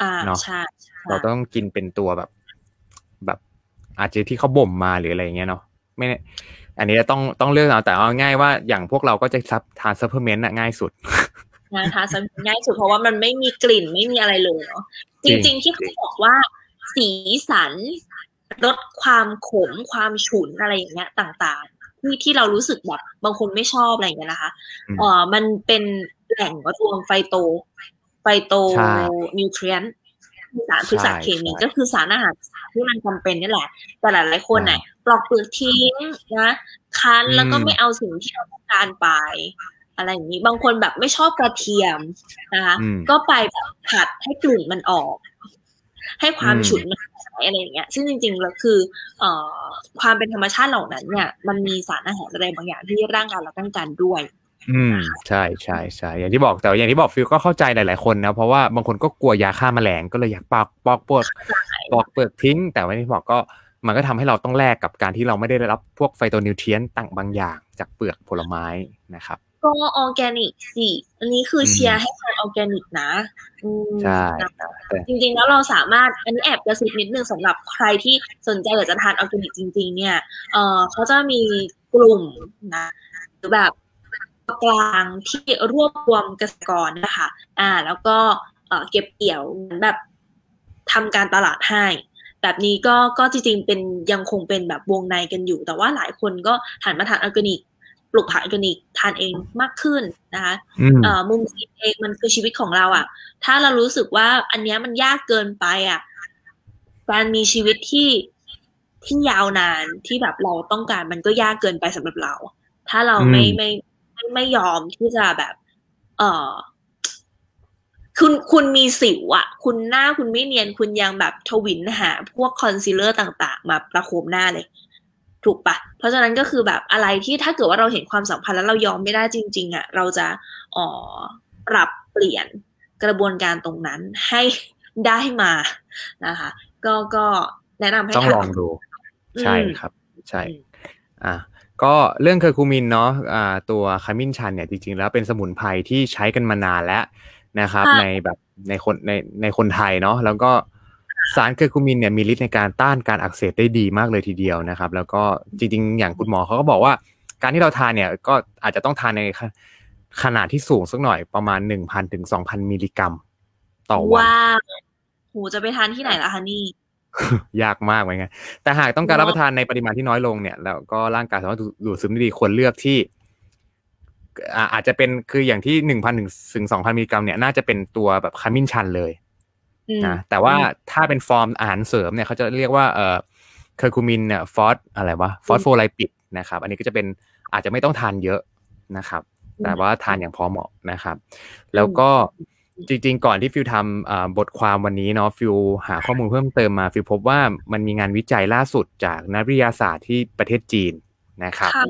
อ่าเนอะใช่ใช่เราต้องกินเป็นตัวแบบ แบบอาจจะที่เขาบ่มมาหรืออะไรอย่างเงี้ยเนาะไม่แน่อันนี้ต้องต้องเลือกเอาแต่เอาง่ายว่าอย่างพวกเราก็จะซับทาน supplement ง่ายสุดงานทานซันง่ายสุดเพราะว่ามันไม่มีกลิ่นไม่มีอะไรเลยเนาะจจริงริง ๆ ที่เขาบอกว่า สีสันลดความขมความฉุนอะไรอย่างเงี้ยต่างๆ ที่ที่เรารู้สึกแบบบางคนไม่ชอบอะไรอย่างเงี้ยนะคะอืมเอ่อมันเป็นแหล่งรวม phyto phyto ใช่นิวเทรียนสารคือสารเคมีใช่ก็คือสารอาหารที่มันจำเป็นนี่แหละ แต่หลายๆคนเนี่ยปลอกเปลือกทิ้งนะคั้นแล้วก็อืมไม่เอาสิ่งที่เราต้องการไป อะไรอย่างนี้บางคนแบบไม่ชอบกระเทียมนะคะอืมก็ไปแบบผัดให้กลิ่นมันออก ให้ความอืมฉุนมันหายอะไรอย่างเงี้ย ซึ่งจริงๆแล้วคือเอ่อความเป็นธรรมชาติเหล่านั้นเนี่ย มันมีสารอาหารอะไรบางอย่างที่ร่างกายเราต้องการด้วย อืมใช่ใช่ใช่อย่างที่บอกแต่ว่าอย่างที่บอกฟิวก็เข้าใจหลายๆคนนะเพราะว่าบางคนก็กลัวยาฆ่าแมลงก็เลยอยากปอกปอกเปลือกปอกเปลือกทิ้ง แต่ว่าที่บอกก็มันก็ทำให้เราต้องแลกกับการที่เราไม่ได้รับพวก phytonutrient ต่างบางอย่าง จากเปลือกผลไม้นะครับ ก็ออร์แกนิกสิ อันนี้คืออมเชียร์ให้ทานออร์แกนิกนะอืมใช่นะนะแต่จริงๆแล้วเราสามารถอันนี้แอบกระซิบนิดนึงสำหรับใครที่สนใจอยากจะทานออร์แกนิกจริง ๆ เนี่ยเออเขาจะมีกลุ่มนะหรือแบบกลางที่รวบรวมเกษตรกรนะคะ อ่า แล้วก็เออเก็บเกี่ยวแบบทำการตลาดให้แบบนี้ก็ก็จริงๆเป็นยังคงเป็นแบบวงในกันอยู่ แต่ว่าหลายคนก็หันมาทานออร์แกนิก ปลูกผักออร์แกนิกทานเองมากขึ้นนะคะอืมเอ่อมุมสีเองมันคือชีวิตของเราอะ่ะ ถ้าเรารู้สึกว่าอันเนี้ยมันยากเกินไปอะ่ะ การมีชีวิตที่ที่ยาวนานที่แบบเราต้องการมันก็ยากเกินไปสำหรับเรา ถ้าเราไม่อืมไม่ไม่ไม่ยอมที่จะแบบ เออคุณคุณมีสิวอะ่ะคุณหน้าคุณไม่เนียนคุณยังแบบถวิลหา พวกคอนซีลเลอร์ต่าง ๆ มาประโคมหน้าเลย ถูกปะเพราะฉะนั้นก็คือแบบอะไรที่ถ้าเกิดว่าเราเห็นความสัมพันธ์แล้วเรายอมไม่ได้จริง ๆอะ่ะเราจะอ๋อปรับเปลี่ยนกระบวนการตรงนั้นให้ได้มานะคะ ก็ก็แนะนำให้ต้องทำลองดู ใช่อืมครับ ใช่อืมอะก็เรื่องเคอร์คูมินเนาะอ่าตัวขมิ้นชันเนี่ยจริง ๆ แล้วเป็นสมุนไพรที่ใช้กันมานานแล้วนะครับค่ะในแบบในคนในในคนไทยเนาะแล้วก็ สารเคอร์คูมินเนี่ยมีฤทธิ์ในการต้านการอักเสบได้ดีมากเลยทีเดียวนะครับ แล้วก็จริงๆ อย่างคุณหมอเขาก็บอกว่า การที่เราทานเนี่ยก็อาจจะต้องทานในขขนาดที่สูงสักหน่อยประมาณหนึ่งพันถึงสองพันมิลลิกรัม ต่อวันว้าวโหจะไปทานที่ไหนล่ะคะนี่ ยากมากเหมือนกันแต่หากต้องการเนอะรับประทานในปริมาณที่น้อยลงเนี่ย แล้วก็ร่างกายสามารถดูดดูดซึมได้ดีควรเลือกที่อ่าอาจจะเป็นคืออย่างที่หนึ่งพันถึงถึงสองพันมิลลิกรัมเนี่ยน่าจะเป็นตัวแบบขมิ้นชันเลยอืม นะแต่ว่าถ้าเป็นฟอร์มอาหารเสริมเนี่ยเขาจะเรียกว่าเอ่อเคอร์คูมินเนี่ย phos อะไรวะ phospholipid นะครับ อันนี้ก็จะเป็นอาจจะไม่ต้องทานเยอะนะครับ แต่ว่าทานอย่างพอเหมาะนะครับ แล้วก็จริงๆ ก่อนที่ฟิวทำบทความวันนี้เนาะฟิวหาข้อมูลเพิ่มเติมมาฟิวพบว่ามันมีงานวิจัยล่าสุดจากนักวิทยาศาสตร์ที่ประเทศจีนนะครับค่ะ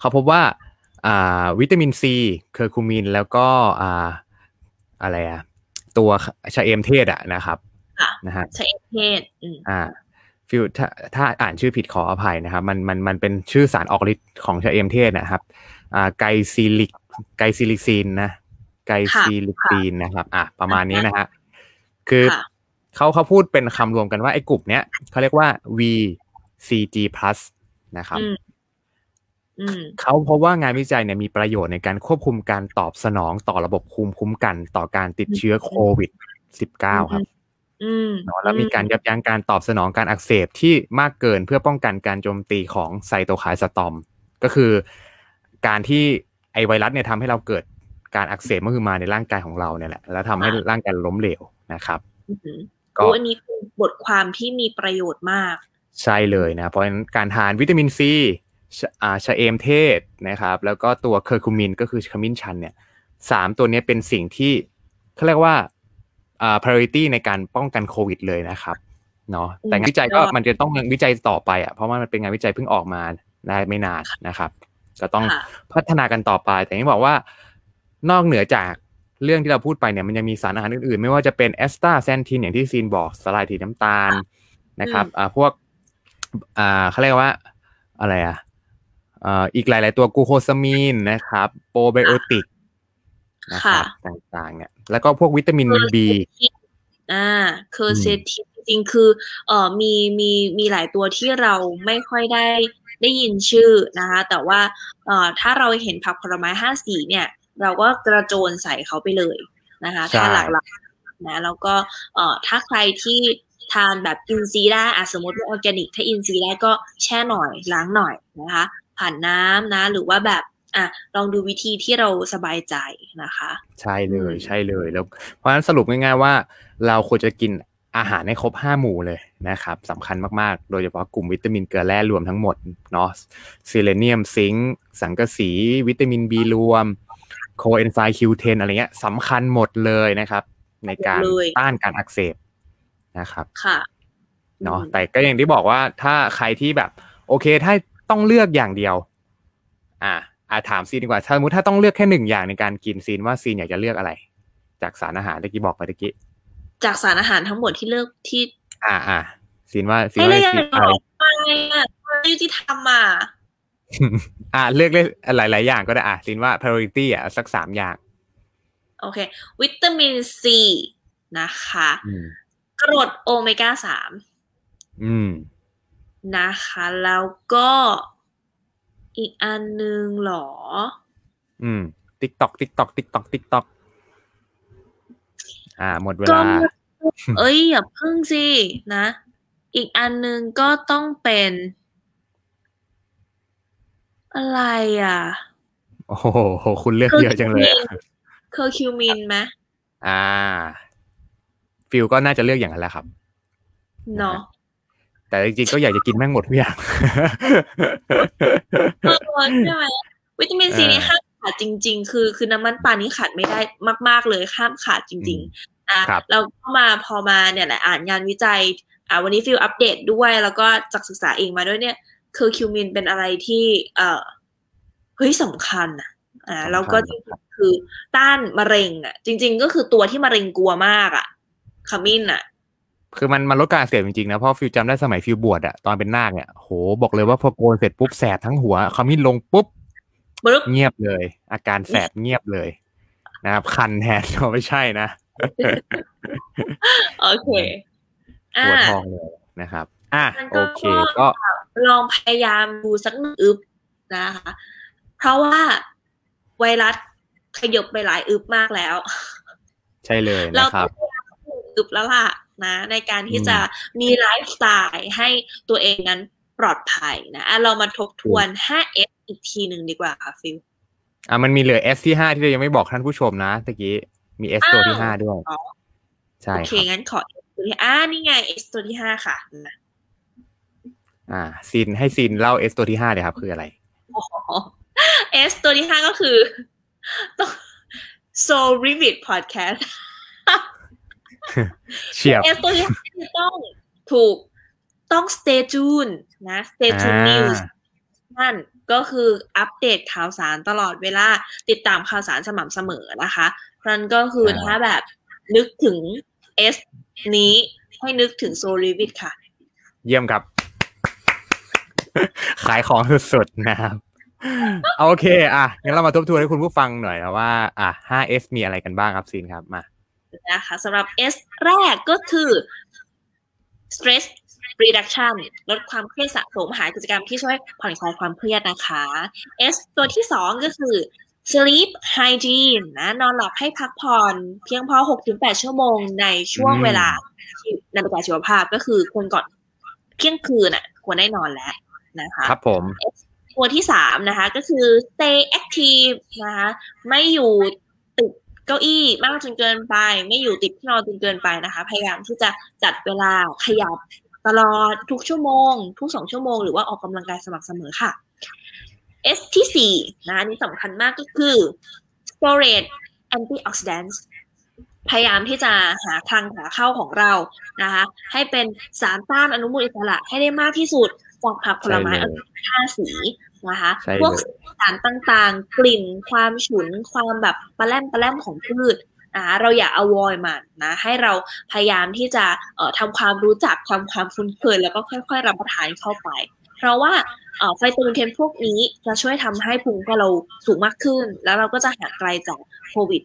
เขาพบว่าอ่าวิตามินซีเคอร์คูมินแล้วก็อ่าอะไรอะ ตัวชะเอมเทศอะนะครับค่ะนะฮะใช้เอเพศอืมอ่าฟิวถ้าถ้าอ่านชื่อผิดขออภัยนะครับ มันมันมันเป็นชื่อสารออกฤทธิ์ของชะเอมเทศนะครับอ่า glycyrrhizic glycyrrhizin นะ glycyrrhizin นะครับ อะประมาณนี้นะฮะคือค่ะเขาเขาพูดเป็นคำรวมกันว่าไอ้กลุ่มเนี้ยเขาเรียกว่า VCG plus นะครับ อืมอืมเขาพบว่างานวิจัยเนี่ยมีประโยชน์ในการควบคุมการตอบสนองต่อระบบภูมิคุ้มกันต่อการติดเชื้อโควิด-19 ครับอืมเนาะแล้วมีการยับยั้งการตอบสนองการอักเสบที่มากเกินเพื่อป้องกันการโจมตีของ cytokine storm ก็คือ การที่ไอไวรัสเนี่ยทำให้เราเกิดการอักเสบเมื่อคือมาในร่างกายของเราเนี่ยแหละแล้วทำให้ร่างกายล้มเหลวนะครับอืมก็โอ้อันนี้คือบทความที่มีประโยชน์มาก ใช่เลยนะ เพราะฉะนั้นการทานวิตามินซีชะ อ่าชะเอมเทศนะครับ แล้วก็ตัวเคอร์คูมินก็คือขมิ้นชันเนี่ยสามตัวเนี้ยเป็นสิ่งที่เขาเรียกว่าอ่า priority ในการป้องกันโควิดเลยนะครับเนาะแต่งานวิจัยก็ยอดมันจะต้องวิจัยต่อไปอะเพราะว่ามันเป็นงานวิจัยเพิ่งออกมาได้ไม่นานนะครับ ก็ต้องค่ะพัฒนากันต่อไป แต่ที่บอกว่านอกเหนือจากเรื่องที่เราพูดไปเนี่ยมันยังมีสารอาหารอื่นๆ ไม่ว่าจะเป็นแอสตาแซนทินอย่างที่ซีนบอกสลายถีน้ำตาลนะครับอ่าพวกอ่าเขาเรียกว่าอะไรอะ อ่าอีกหลาย ๆ ตัว glucosamine นะครับโปรไบโอติกนะครับต่างๆเนี่ยแล้วก็พวกวิตามินบีอ่า quercetin จริงๆคือเอ่อมีมีมีหลายตัวที่เราไม่ค่อยได้ได้ยินชื่อนะคะแต่ว่าเอ่อถ้าเราเห็นผักผลไม้ห้าสีเนี่ย เราก็กระโจนใส่เขาไปเลยนะคะใช่ทานหลากหลายนะแล้วก็เอ่อถ้าใครที่ทานแบบอินทรีย์ได้อะสมมติว่าออร์แกนิก ถ้าอินทรีย์ได้ก็แช่หน่อยล้างหน่อยนะคะ ผ่านน้ำนะ หรือว่าแบบอะลองดูวิธีที่เราสบายใจนะคะ ใช่เลยอืมใช่เลยแล้วเพราะฉะนั้นสรุปง่ายๆว่า เราควรจะกินอาหารให้ครบห้าหมู่เลยนะครับสำคัญมากๆ โดยเฉพาะกลุ่มวิตามินเกลือแร่รวมทั้งหมดเนาะ selenium zinc สังกะสี วิตามินบีรวม coenzyme Q10อะไรเงี้ยสำคัญหมดเลยนะครับ ในการหมดเลยต้านการอักเสบนะครับค่ะเนาะอืมแต่ก็อย่างที่บอกว่าถ้าใครที่แบบ โอเคถ้า ต้องเลือกอย่างเดียว อ่าอาถามซีนดีกว่าสมมติถ้าต้องเลือกแค่หนึ่งอย่างในการกินซีนว่าซีนอยากจะเลือกอะไร จากสารอาหารตะกี้บอกไปตะกี้จากสารอาหารทั้งหมดที่เลือกที่ อ่าอ่าซีนว่าซีนให้ว่าเลือกซีนหอะไรรอไม่อะไม่ยุติธรรมอะอ่าเลือกได้หลาย ๆ อย่างก็ได้อะซีนว่า priority อะสักสามอย่าง โอเค วิตามินซีนะคะอืมกรดโอเมก้าสามอืม นะคะ แล้วก็อีกอันนึงเหรอ อืม tick tock tick tock tick tock tick tock อ่า หมดเวก็ลา เอ้ยอย่าพึ่งสินะ อีกอันนึงก็ต้องเป็น อะไรอะ โอ้โห คุณเลือกเยอะจังเลยอะเคอร์คิวมินไหมอ่า ฟิลก็น่าจะเลือกอย่างนั้นแหละครับ เนาะ แต่จริงๆก็อยากจะกินแม่งหมดทุกอย่างเออใช่ไหมวิตามินซีเออนี่ห้ามขาดจริง ๆ คือ คือน้ำมันปลานี่ขาดไม่ได้มาก ๆ เลยห้ามขาดจริงๆนะครับเราก็มาพอมาเนี่ยแหละอ่านงานวิจัยอ่าวันนี้ฟิลอัปเดตด้วย แล้วก็จากศึกษาเองมาด้วยเนี่ยคือคิวมินเป็นอะไรที่เออเฮ้ยสำคัญอะอ่าแล้วก็จริงๆคือต้านมะเร็งอะ จริง ๆ ก็คือตัวที่มะเร็งกลัวมากอะขมิ้นอะ คือมันมันลดการอักเสียจริงๆนะเพราะฟิวจำได้สมัยฟิวบวชอะตอนเป็นนาคเนี่ยโหบอกเลยว่าพอโกนเสร็จปุ๊บแสบทั้งหัวขมิ้นลงปุ๊บปึ๊บเงียบเลย อาการแสบเงียบเลยนะครับ คันแทนไม่ใช่นะโอเคอ่าหัวทองเลยนะครับ อะมันก็โอเค ก็ลองพยายามดูสักหนึ่งอึบนะคะ เพราะว่าไวรัสขยบไปหลายอึบมากแล้ว ใช่เลยเรานะครับต้องพยายามสักหนึ่งอึบแล้วล่ะ นะ ในการที่อืมจะมีไลฟ์สไตล์ให้ตัวเองนั้นปลอดภัยนะอะเรามาทบทวน 5S อีกทีหนึ่งดีกว่าค่ะฟิลอะมันมีเหลือ S ที่ห้าที่เรายังไม่บอกท่านผู้ชมนะตะกี้มี S ตัวที่อ้าวห้าด้วยอ๋อใช่โอคเครับงั้นขอ S ตัวที่อ่านี่ไง S ตัวที่ห้าค่ะนะอ่าซีนให้ซีนเล่า S ตัวที่ห้าเลยครับ คืออะไรอ๋อ S ตัวที่ห้าก็คือต้อง So Vivid Podcast เฉียบเอสตัวนี้ต้องถูกต้อง stay tuned นะ stay tuned อ่า news นั่นก็คืออัปเดตข่าวสารตลอดเวลาติดตามข่าวสารสม่ำเสมอนะคะเพราะฉะนั้นก็คือถ้าแบบนึกถึง S นี้ให้นึกถึง So Vivid ค่ะ เยี่ยมครับ ขายของสุดๆนะครับโอเค อะงั้นเรามาทบทวนให้คุณผู้ฟังหน่อยนะว่า อะ 5S มีอะไรกันบ้างครับซีนครับมา นะคะสำหรับ S แรกก็คือ stress reduction ลดความเครียดสะสมหากิจกรรมที่ช่วยผ่อนคลายความเครียดนะคะ S ตัวที่สองก็คือ sleep hygiene นะนอนหลับให้พักผ่อนเพียงพอ 6-8 ชั่วโมงในช่วงอืมเวลาที่นาฬิกาชีวภาพก็คือควรก่อนเที่ยงคืนอะ ควรได้นอนแล้วนะคะ ครับผม ตัวที่สามนะคะ ก็คือ stay active นะคะ ไม่อยู่ติด เก้าอี้มากจนเกินไป ไม่อยู่ติดที่นอนจนเกินไปนะคะ พยายามที่จะจัดเวลาขยับตลอดทุกชั่วโมง ทุกสองชั่วโมงหรือว่าออกกำลังกายสม่ำเสมอค่ะ S ที่สี่นะนนี้สำคัญมากก็คือ storage antioxidants พยายามที่จะหาคลังหาเข้าของเรานะคะให้เป็นสารต้านอนุมูลอิสระให้ได้มากที่สุดจากผักผลไม้ใช่าสี นะคะใช่พวกเลยสารต่างๆ กลิ่นความฉุนความแบบปลาแรมปลาแรมของพืชนะคะเราอย่า avoid มันนะให้เราพยายามที่จะเอ่อทำความรู้จักทำความคุ้นเคยแล้วก็ค่อย ๆ รับประทานเข้าไป เพราะว่าเอ่อไฟโตมินเคพวกนี้จะช่วยทำให้ภูมิของเราสูงมากขึ้น แล้วเราก็จะห่างไกลจากโควิด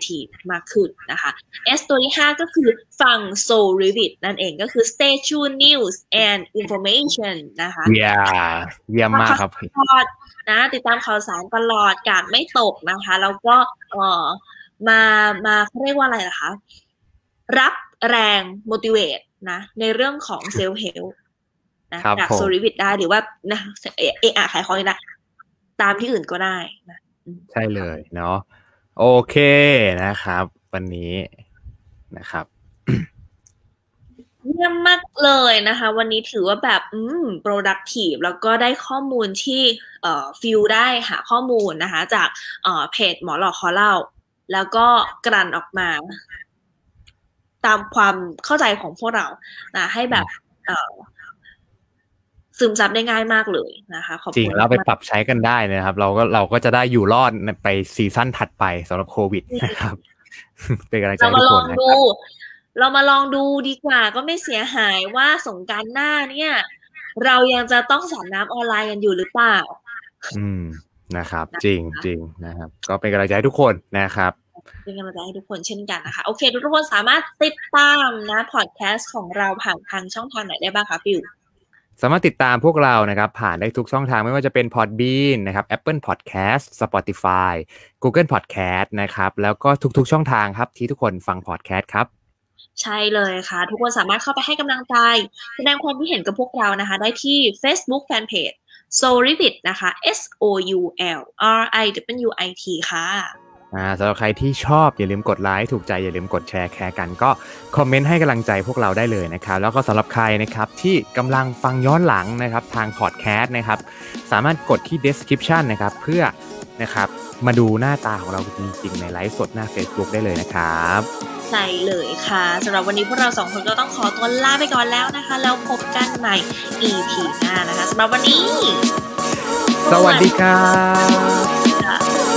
-19 มากขึ้นนะคะ S ตัวที่ 5 ก็คือฟัง So Revid นั่นเองก็คือ stay tuned news and information นะคะเยี่ยเยี่ยมมากครับตลอดนะติดตามข่าวสารตลอดกาดไม่ตกนะคะ แล้วก็เออมามาเขาเรียกว่าอะไรล่ะคะ รับแรง motivate นะในเรื่องของ self help นะครับจากผมโซลิวิดได้หรือว่านะเอเออะขายของอีกนะตามที่อื่นก็ได้นะใช่เลยเนาะโอเคนะครับ วันนี้นะครับเยี่ยมมากเลยนะคะ วันนี้ถือว่าแบบอืม productive แล้วก็ได้ข้อมูลที่เอ่อฟิลได้หาข้อมูลนะคะ จากเอ่อเพจหมอหลอกคอเล่า แล้วก็กลั่นออกมา ตามความเข้าใจของพวกเรานะให้แบบ เอ่อ ซึมซับได้ง่ายมากเลยนะคะขอบจริคุงณเราไปมากปรับใช้กันได้นะครับ เราก็เราก็จะได้อยู่รอดไปซีซั่นถัดไปสำหรับโควิดนะครับเป็นกำลังใจเราให้มาทุกลคอนงนะคดูรับเรามาลองดูดีกว่าก็ไม่เสียหายว่าสงกรารหน้าเนี่ย เรายังจะต้องสอนน้ำออนไลน์กันอยู่หรือเปล่า อืมนะครับ จริงจริงนะครับ ก็เป็นกำลังใจให้ทุกคนนะครับเป็นกำลังใจให้ทุกคนเช่นกันนะคะ โอเค ทุกคนสามารถติดตามนะพอดแคสต์ของเราผ่านทางช่องทางไหนได้บ้างคะฟิว สามารถติดตามพวกเรานะครับ ผ่านได้ทุกช่องทางไม่ว่าจะเป็น Podbean นะครับ Apple Podcast Spotify Google Podcast นะครับ แล้วก็ทุกๆช่องทางครับที่ทุกคนฟัง podcast ครับ ใช่เลยค่ะ ทุกคนสามารถเข้าไปให้กำลังใจ แสดงความคิดเห็นกับพวกเรานะคะ ได้ที่ Facebook Fanpage s o r i v i t นะคะ S O U L R I W I T ค่ะ สำหรับใครที่ชอบอย่าลืมกดไลค์ถูกใจอย่าลืมกดแชร์แคร์กันก็คอมเมนต์ให้กำลังใจพวกเราได้เลยนะครับ แล้วก็สำหรับใครนะครับที่กำลังฟังย้อนหลังนะครับทางพอดแคสต์นะครับสามารถกดที่ description นะครับเพื่อนะครับมาดูหน้าตาของเราจริงๆในไลฟ์สดหน้า Facebook ได้เลยนะครับใช่เลยค่ะสำหรับวันนี้พวกเราสองคนก็ต้องขอตัวลาไปก่อนแล้วนะคะ แล้วพบกันใหม่ EP หน้านะคะสำหรับวันนี้ สวัสดีครับ